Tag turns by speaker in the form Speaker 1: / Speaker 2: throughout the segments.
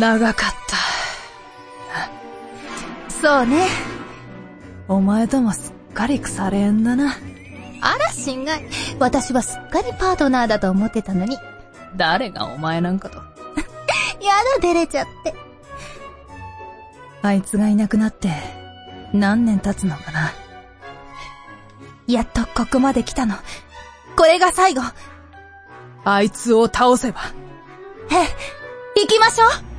Speaker 1: 長かった。そうね。お前ともすっかり腐れ縁だな。
Speaker 2: あら、心外。私はすっかりパートナーだと思ってたのに。
Speaker 1: 誰がお前なんかと。
Speaker 2: やだ、照れちゃって。
Speaker 1: あいつがいなくなって、何年経つのかな。
Speaker 2: やっとここまで来たの。これが最後。
Speaker 1: あいつを倒せば。
Speaker 2: ええ、行きましょう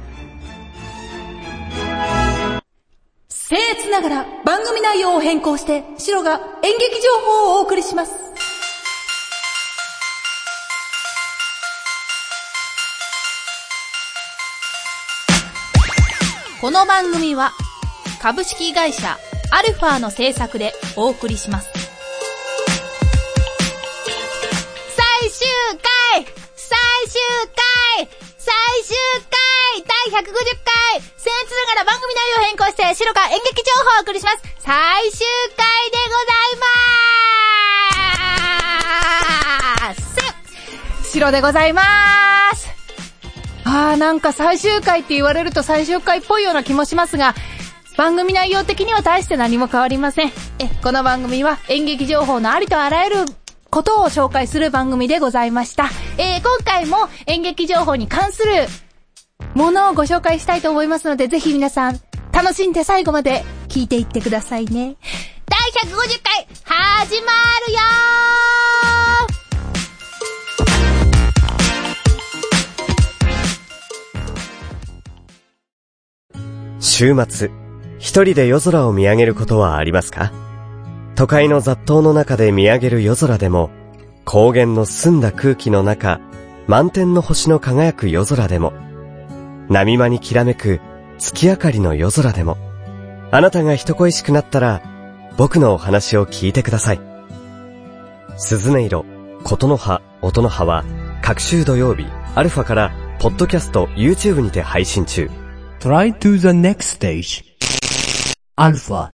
Speaker 1: 僭越ながら番組内容を変更して、シロが演劇情報をお送りします。
Speaker 2: この番組は、株式会社アルファの制作でお送りします。150回僭越ながら番組内容変更して、白か演劇情報をお送りします。最終回でございまーす白でございまーす
Speaker 1: あーなんか最終回って言われると最終回っぽいような気もしますが、番組内容的には大して何も変わりません。え、この番組は演劇情報のありとあらゆることを紹介する番組でございました。えー、今回も演劇情報に関するものをご紹介したいと思いますので、ぜひ皆さん楽しんで最後まで聞いていってくださいね。
Speaker 2: 第150回、始まるよー
Speaker 3: 週末、一人で夜空を見上げることはありますか？都会の雑踏の中で見上げる夜空でも、高原の澄んだ空気の中、満天の星の輝く夜空でも、波間にきらめく月明かりの夜空でも、あなたが人恋しくなったら、僕のお話を聞いてください。鈴音色、琴の葉、音の葉は、各週土曜日、アルファから、ポッドキャスト、YouTube にて配信中。
Speaker 4: Try to the next stage. アルファ。今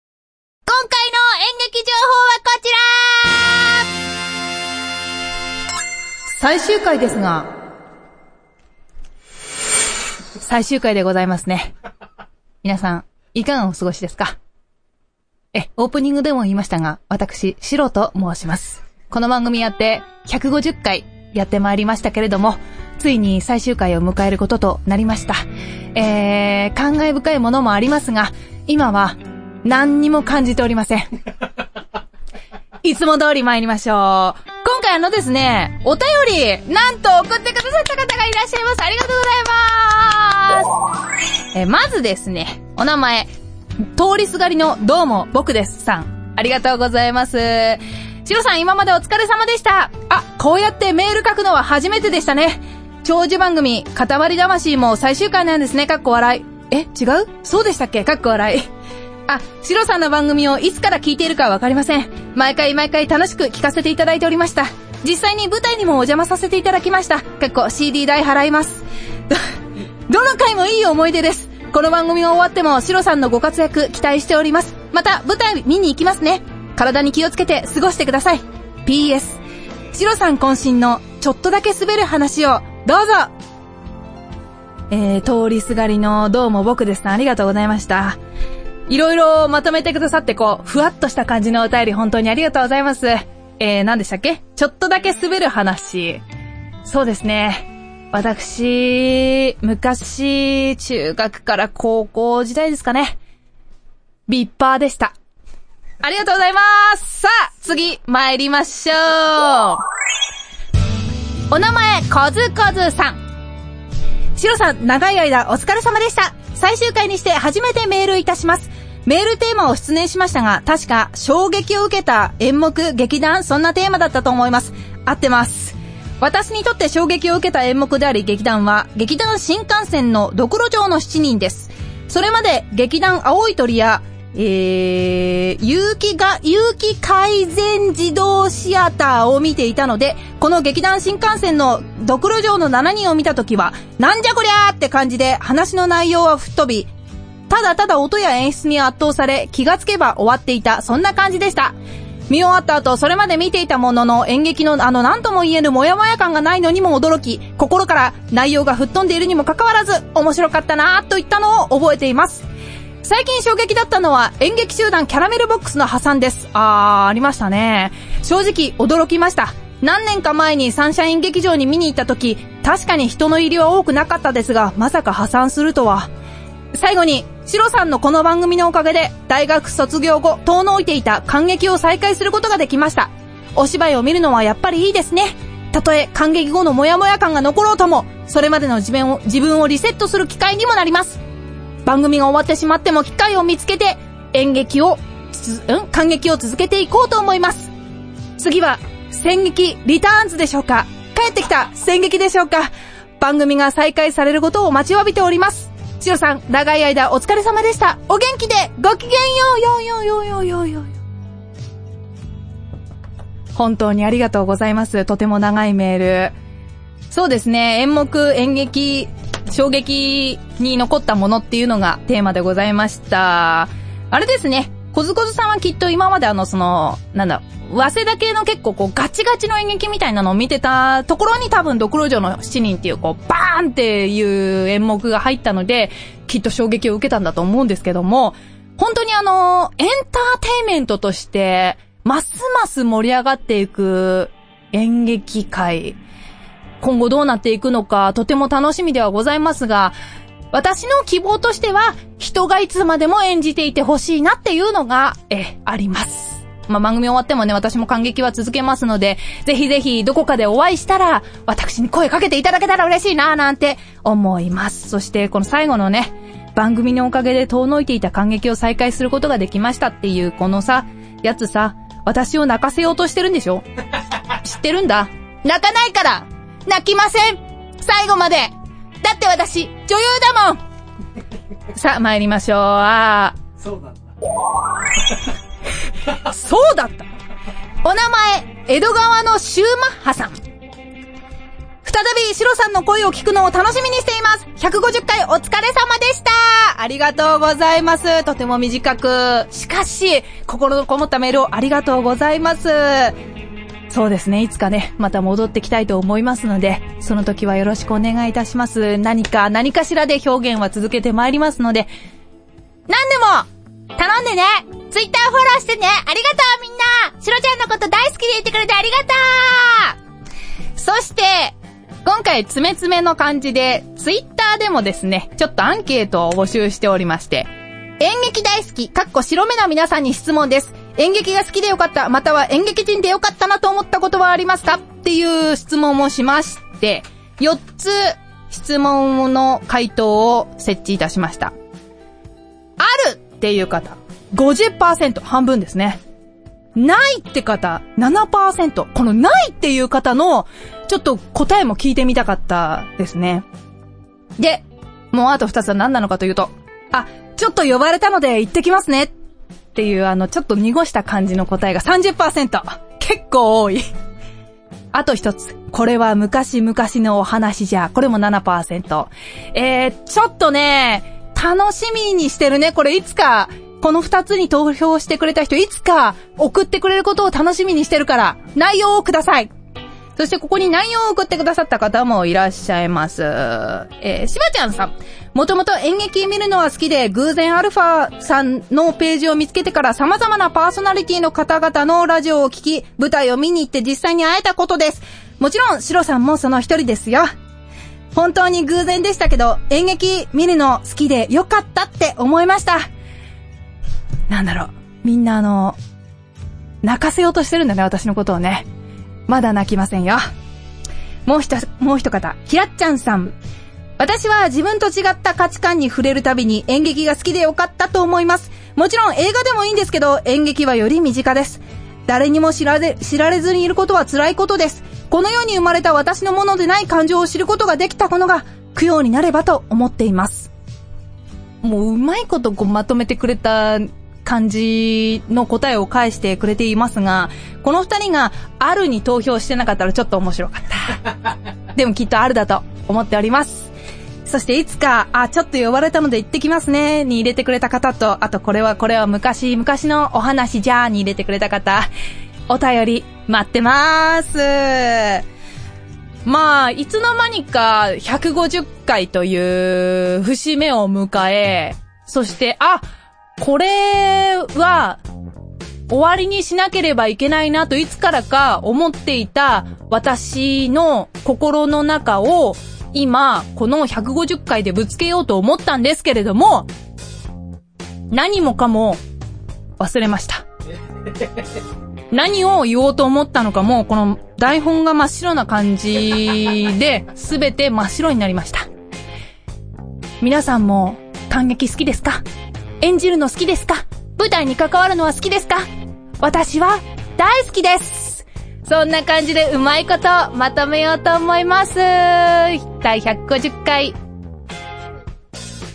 Speaker 4: 回の演
Speaker 2: 劇情報はこち
Speaker 1: ら最終回ですが、最終回でございますね。皆さん、いかがお過ごしですか？え、オープニングでも言いましたが、私、シロと申します。この番組やって150回やってまいりましたけれども、ついに最終回を迎えることとなりました。えー、感慨深いものもありますが、今は何にも感じておりません。いつも通り参りましょう。あのですね、お便り、なんと送ってくださった方がいらっしゃいます。ありがとうございます。えまずですね、お名前、通りすがりのどうも僕ですさん。ありがとうございます。シロさん今までお疲れ様でした。あ、こうやってメール書くのは初めてでしたね。長寿番組、塊魂も最終回なんですね、かっこ笑い。え、違う？そうでしたっけ？かっこ笑い。あ、シロさんの番組をいつから聞いているかわかりません。毎回毎回楽しく聞かせていただいておりました。実際に舞台にもお邪魔させていただきました。かっこ CD 代払います。ど、どの回もいい思い出です。この番組が終わってもシロさんのご活躍期待しております。また舞台見に行きますね。体に気をつけて過ごしてください。PS、シロさん渾身のちょっとだけ滑る話をどうぞえー、通りすがりのどうも僕ですありがとうございました。いろいろまとめてくださってこう、ふわっとした感じのお便り本当にありがとうございます。えー、何でしたっけ？ちょっとだけ滑る話。そうですね。私、昔、中学から高校時代ですかね。ビッパーでした。ありがとうございますさあ、次、参りましょうお名前、こずこずさん。シロさん、長い間お疲れ様でした。最終回にして初めてメールいたします。メールテーマを出演しましたが、確か衝撃を受けた演目、劇団、そんなテーマだったと思います。合ってます。私にとって衝撃を受けた演目であり劇団は、劇団新幹線のドクロ城の7人です。それまで劇団青い鳥やえー、有機が、有機改善自動シアターを見ていたので、この劇団新幹線のドクロ城の7人を見たときは、なんじゃこりゃーって感じで話の内容は吹っ飛び、ただただ音や演出に圧倒され、気がつけば終わっていた、そんな感じでした。見終わった後、それまで見ていたものの演劇のあの何とも言えぬモヤモヤ感がないのにも驚き、心から内容が吹っ飛んでいるにもかかわらず、面白かったなぁと言ったのを覚えています。最近衝撃だったのは演劇集団キャラメルボックスの破産です。あー、ありましたね。正直驚きました。何年か前にサンシャイン劇場に見に行った時、確かに人の入りは多くなかったですが、まさか破産するとは。最後に、シロさんのこの番組のおかげで、大学卒業後、遠のいていた感激を再開することができました。お芝居を見るのはやっぱりいいですね。たとえ感激後のモヤモヤ感が残ろうとも、それまでの自分を、自分をリセットする機会にもなります。番組が終わってしまっても機会を見つけて、演劇を、つ、ん？感激を続けていこうと思います。次は、戦劇リターンズでしょうか？帰ってきた戦劇でしょうか？番組が再開されることを待ちわびております。シロさん、長い間お疲れ様でした。お元気で、ごきげんよう、ようようようようようよう。本当にありがとうございます。とても長いメール。そうですね、演目、演劇、衝撃に残ったものっていうのがテーマでございました。あれですね、コズコズさんはきっと今まであの、その、なんだ、早稲田系の結構こうガチガチの演劇みたいなのを見てたところに多分ドクロ城の7人っていうこうバーンっていう演目が入ったので、きっと衝撃を受けたんだと思うんですけども、本当にあの、エンターテイメントとして、ますます盛り上がっていく演劇界、今後どうなっていくのか、とても楽しみではございますが、私の希望としては、人がいつまでも演じていてほしいなっていうのが、え、あります。まあ、番組終わってもね、私も感激は続けますので、ぜひぜひどこかでお会いしたら、私に声かけていただけたら嬉しいなぁなんて思います。そして、この最後のね、番組のおかげで遠のいていた感激を再開することができましたっていう、このさ、やつさ、私を泣かせようとしてるんでしょ？知ってるんだ？泣かないから泣きません最後までだって私、女優だもんさあ、参りましょう。あーそうだ そうだった。お名前、江戸川のシューマッハさん。再び、シロさんの声を聞くのを楽しみにしています。150回お疲れ様でした。ありがとうございます。とても短く。しかし、心のこもったメールをありがとうございます。そうですね。いつかね、また戻ってきたいと思いますので、その時はよろしくお願いいたします。何か、何かしらで表現は続けてまいりますので、
Speaker 2: なんでも、頼んでねツイッターフォローしてね。ありがとうみんな。シロちゃんのこと大好きでいてくれてありがとう。
Speaker 1: そして、今回、つめつめの感じで、ツイッターでもですね、ちょっとアンケートを募集しておりまして、演劇大好き、かっこ白目な皆さんに質問です。演劇が好きでよかった、または演劇人でよかったなと思ったことはありますか？っていう質問をしまして、4つ質問の回答を設置いたしました。あるっていう方、50%、半分ですね。ないって方、7%。このないっていう方の、ちょっと答えも聞いてみたかったですね。で、もうあと2つは何なのかというと、あ、ちょっと呼ばれたので行ってきますね。っていうあの、ちょっと濁した感じの答えが30%。結構多い。あと一つ。これは昔々のお話じゃ。これも7%。えー、ちょっとね、楽しみにしてるね。これいつか、この二つに投票してくれた人、いつか送ってくれることを楽しみにしてるから、内容をください。そしてここに内容を送ってくださった方もいらっしゃいます。えー、しばちゃんさん。もともと演劇見るのは好きで、偶然アルファさんのページを見つけてから様々なパーソナリティの方々のラジオを聞き、舞台を見に行って実際に会えたことです。もちろん、シロさんもその一人ですよ。本当に偶然でしたけど、演劇見るの好きでよかったって思いました。なんだろう。みんなあの、泣かせようとしてるんだね、私のことをね。まだ泣きませんよ。もう一、もう一方、ひらっちゃんさん。私は自分と違った価値観に触れるたびに演劇が好きでよかったと思います。もちろん映画でもいいんですけど、演劇はより身近です。誰にも知られ、知られずにいることは辛いことです。この世に生まれた私のものでない感情を知ることができたものが、供養になればと思っています。もううまいことこうまとめてくれた感じの答えを返してくれていますが、この二人があるに投票してなかったらちょっと面白かった。でもきっとあるだと思っております。そしていつか、あ、ちょっと呼ばれたので行ってきますね、に入れてくれた方と、あとこれはこれは昔、昔のお話じゃーに入れてくれた方、お便り待ってまーす。まあ、いつの間にか150回という節目を迎え、そして、あ、これは、終わりにしなければいけないなといつからか思っていた私の心の中を今この150回でぶつけようと思ったんですけれども何もかも忘れました。何を言おうと思ったのかもこの台本が真っ白な感じで全て真っ白になりました。皆さんも感激好きですか？演じるの好きですか？舞台に関わるのは好きですか？私は大好きですそんな感じでうまいことまとめようと思います。第150回。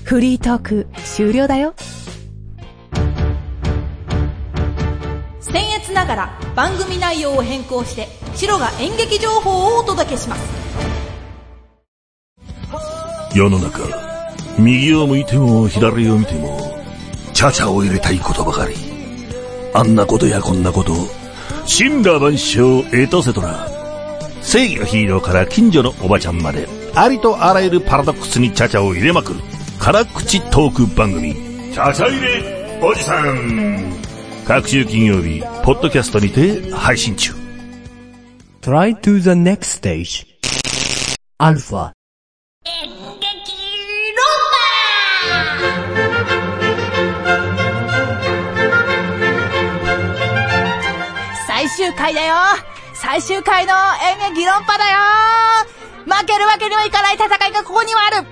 Speaker 1: フリートーク終了だよ。僭越ながら番組内容を変更して、白が演劇情報をお届けします。
Speaker 5: 世の中、右を向いても左を見ても、チャチャを入れたいことばかり。あんなことやこんなこと、神羅万象エトセトラ。正義のヒーローから近所のおばちゃんまで、ありとあらゆるパラドックスにチャチャを入れまくる、辛口トーク番組、チャチャ入れおじさん。各週金曜日、ポッドキャストにて配信中。
Speaker 4: Try to the next stage. Alpha.
Speaker 1: 終回だよ最終回の演劇論破だよ負けるわけにはいかない戦いがここにはある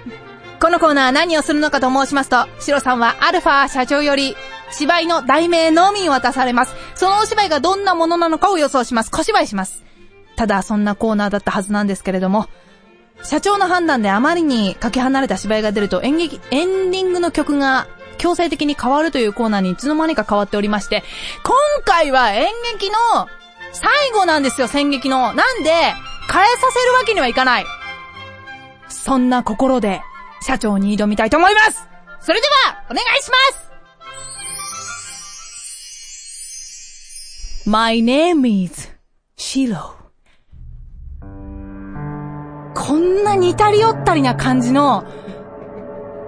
Speaker 1: このコーナー何をするのかと申しますと、シロさんはアルファ社長より芝居の題名のみ渡されます。そのお芝居がどんなものなのかを予想します。小芝居します。ただ、そんなコーナーだったはずなんですけれども、社長の判断であまりにかけ離れた芝居が出ると演劇、エンディングの曲が強制的に変わるというコーナーにいつの間にか変わっておりまして、今回は演劇の最後なんですよ、戦劇の。なんで、変えさせるわけにはいかない。そんな心で、社長に挑みたいと思いますそれでは、お願いします !My name is Shiro. こんな似たり寄ったりな感じの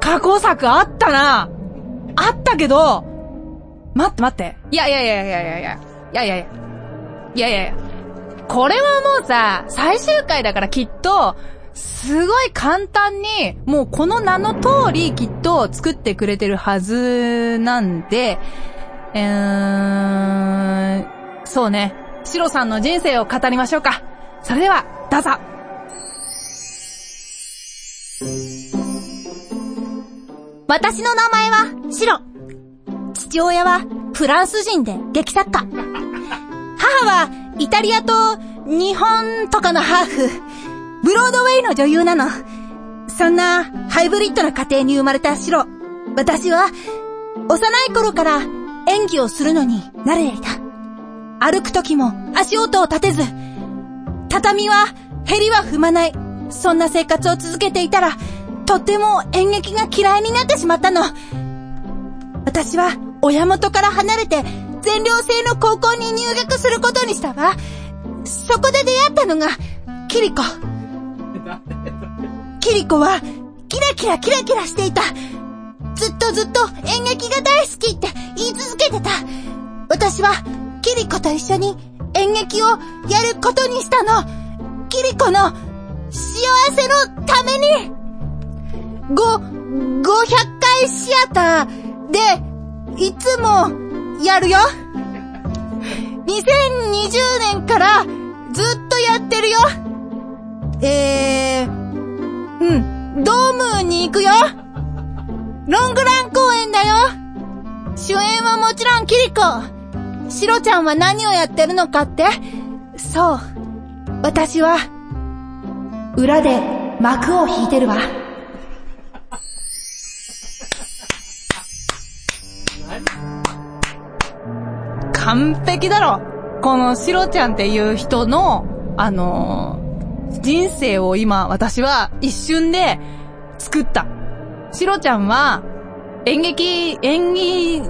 Speaker 1: 過去作あったなあったけど、待って待って。いやいやいやいやいやいや。いやいやいや。いやいやいや。これはもうさ、最終回だからきっと、すごい簡単に、もうこの名の通りきっと作ってくれてるはずなんで、えー、そうね。シロさんの人生を語りましょうか。それでは、どうぞ。
Speaker 2: 私の名前はシロ。父親はフランス人で劇作家。母はイタリアと日本とかのハーフ。ブロードウェイの女優なの。そんなハイブリッドな家庭に生まれたシロ。私は幼い頃から演技をするのに慣れていた。歩く時も足音を立てず、畳は、ヘリは踏まない。そんな生活を続けていたら、とっても演劇が嫌いになってしまったの。私は親元から離れて全寮制の高校に入学することにしたわ。そこで出会ったのが、キリコ。キリコは、キラキラキラキラしていた。ずっとずっと演劇が大好きって言い続けてた。私は、キリコと一緒に演劇をやることにしたの。キリコの幸せのために。ご、500回シアターで、いつも、やるよ。2020年から、ずっとやってるよ。えー、うん、ドームに行くよ。ロングラン公演だよ。主演はもちろんキリコ。シロちゃんは何をやってるのかってそう。私は、裏で幕を引いてるわ。
Speaker 1: 完璧だろこのシロちゃんっていう人の、あのー人生を今私は一瞬で作った。シロちゃんは、演劇、演技、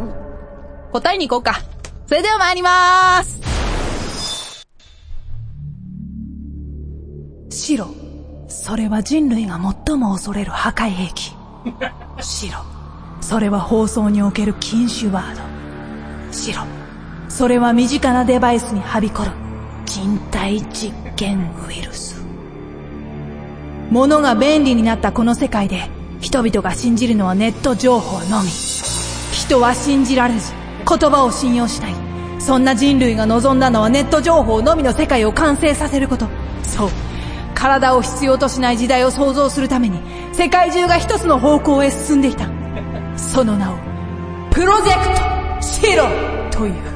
Speaker 1: 答えに行こうか。それでは参りまーす。シロ、それは人類が最も恐れる破壊兵器。シロ、それは放送における禁止ワード。シロ、それは身近なデバイスにはびこる人体実験ウイルス。物が便利になったこの世界で、人々が信じるのはネット情報のみ。人は信じられず、言葉を信用しない。そんな人類が望んだのはネット情報のみの世界を完成させること。そう。体を必要としない時代を創造するために、世界中が一つの方向へ進んでいた。その名を、プロジェクト、シロという。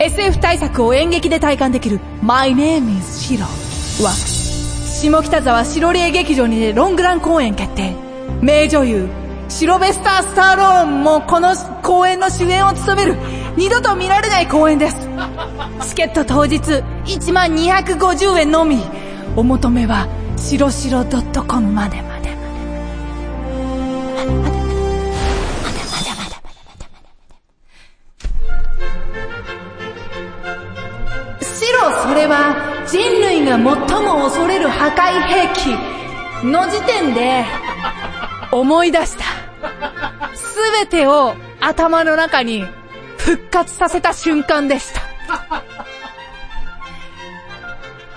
Speaker 1: SF 対策を演劇で体感できる My Name is シロは、下北沢白霊劇場にてロングラン公演決定。名女優、シロベスター・スターローンもこの公演の主演を務める、二度と見られない公演です。チケット当日、1万250円のみ。お求めは、しろしろ .com までまで。が最も恐れる破壊兵器の時点で思い出した。すべてを頭の中に復活させた瞬間でした。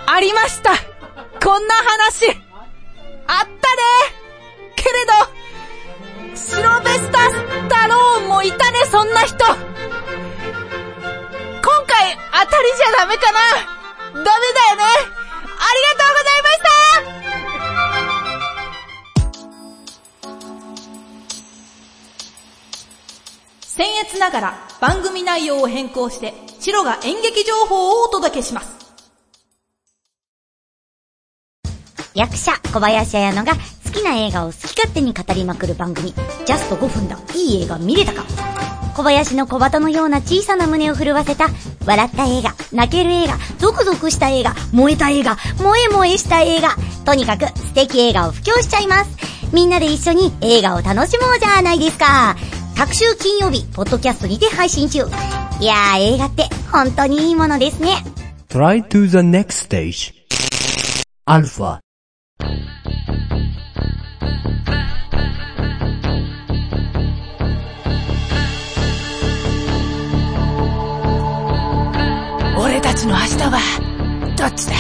Speaker 1: ありました。こんな話。あったね。けれど、シロベスタ・スタローンもいたね、そんな人。今回当たりじゃダメかな。ダメだよ。越ながら番組内容を変更して、シロが演劇情報をお届けします。
Speaker 2: 役者小林彩乃が好きな映画を好き勝手に語りまくる番組ジャスト5分だ。いい映画見れたか？小林の小鳩のような小さな胸を震わせた笑った映画泣ける映画ゾクゾクした映画燃えた映画萌え萌えした映画。とにかく素敵映画を布教しちゃいます。みんなで一緒に映画を楽しもうじゃないですか。各週金曜日ポッドキャストにて配信中いやー映画って本当にいいものですね
Speaker 4: Try to the next stage. Alpha.
Speaker 1: 俺たちの明日は、どっちだ？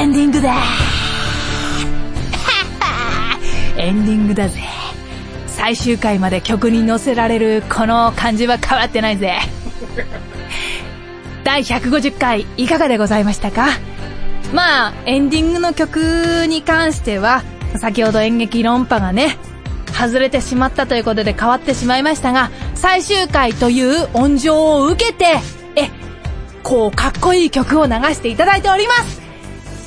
Speaker 1: エンディングだ エンディングだぜ。最終回まで曲に乗せられるこの感じは変わってないぜ。第150回いかがでございましたか？まあ、エンディングの曲に関しては、先ほど演劇論破がね、外れてしまったということで変わってしまいましたが、最終回という恩情を受けて、え、こう、かっこいい曲を流していただいております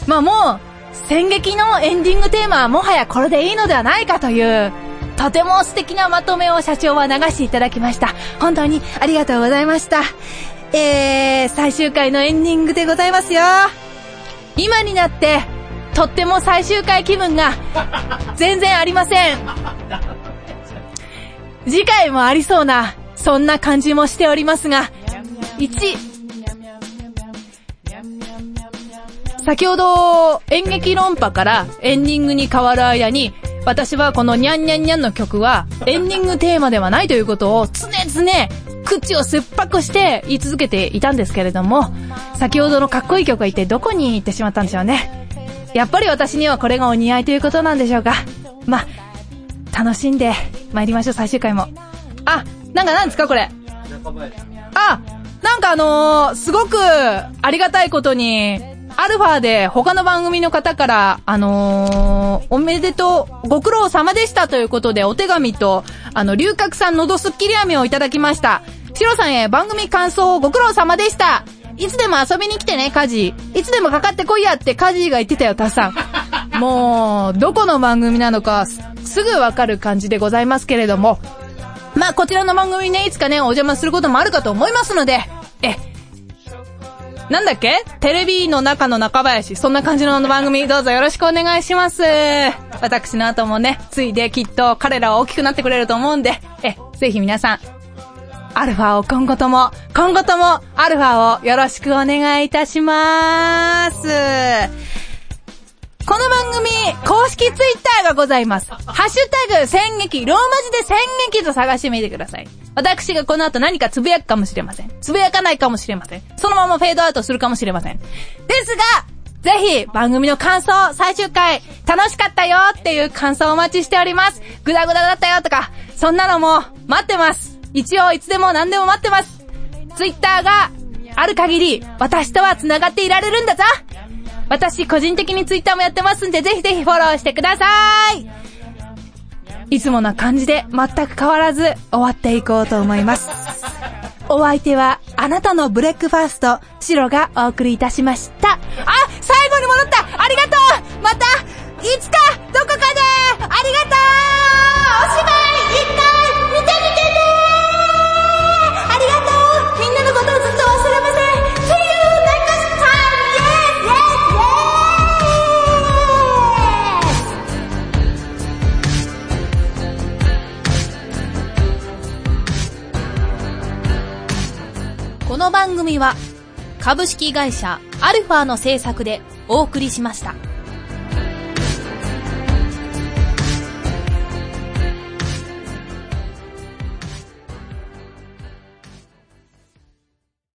Speaker 1: まあもう、戦劇のエンディングテーマはもはやこれでいいのではないかという、とても素敵なまとめを社長は流していただきました。本当にありがとうございました。えー、最終回のエンディングでございますよ。今になって、とっても最終回気分が、全然ありません。次回もありそうな、そんな感じもしておりますが、1、先ほど演劇論破からエンディングに変わる間に、私はこのニャンニャンニャンの曲はエンディングテーマではないということを常々口を酸っぱくして言い続けていたんですけれども、先ほどのかっこいい曲は一体どこに行ってしまったんでしょうね。やっぱり私にはこれがお似合いということなんでしょうか。まあ、楽しんで参りましょう、最終回も。あ、なんかなんですかこれ。あ、なんかあのー、すごくありがたいことに、アルファで他の番組の方から、あのー、おめでとう、ご苦労様でしたということでお手紙と、あの、龍角散のどすっきり飴をいただきました。シロさんへ番組感想をご苦労様でした。いつでも遊びに来てね、カジーいつでもかかってこいやってカジーが言ってたよ、タスさん。もう、どこの番組なのか、すすぐわかる感じでございますけれども。まあ、こちらの番組ね、いつかね、お邪魔することもあるかと思いますので、なんだっけ？テレビの中の中林。そんな感じの番組、どうぞよろしくお願いします。私の後もね、ついできっと彼らは大きくなってくれると思うんで、え、ぜひ皆さん、アルファを今後とも、今後とも、アルファをよろしくお願いいたします。この番組、公式ツイッターがございます。ハッシュタグ、戦撃、ローマ字で戦撃と探してみてください。私がこの後何かつぶやくかもしれません。つぶやかないかもしれません。そのままフェードアウトするかもしれません。ですが、ぜひ、番組の感想、最終回、楽しかったよっていう感想をお待ちしております。グダグダだったよとか、そんなのも待ってます。一応いつでも何でも待ってます。ツイッターがある限り、私とは繋がっていられるんだぞ私個人的にツイッターもやってますんで、ぜひぜひフォローしてくださいいつもな感じで全く変わらず終わっていこうと思います。お相手は、あなたのブレックファースト、シロがお送りいたしました。あ最後に戻ったありがとう
Speaker 2: 株式会社アルファの制作でお送りしました。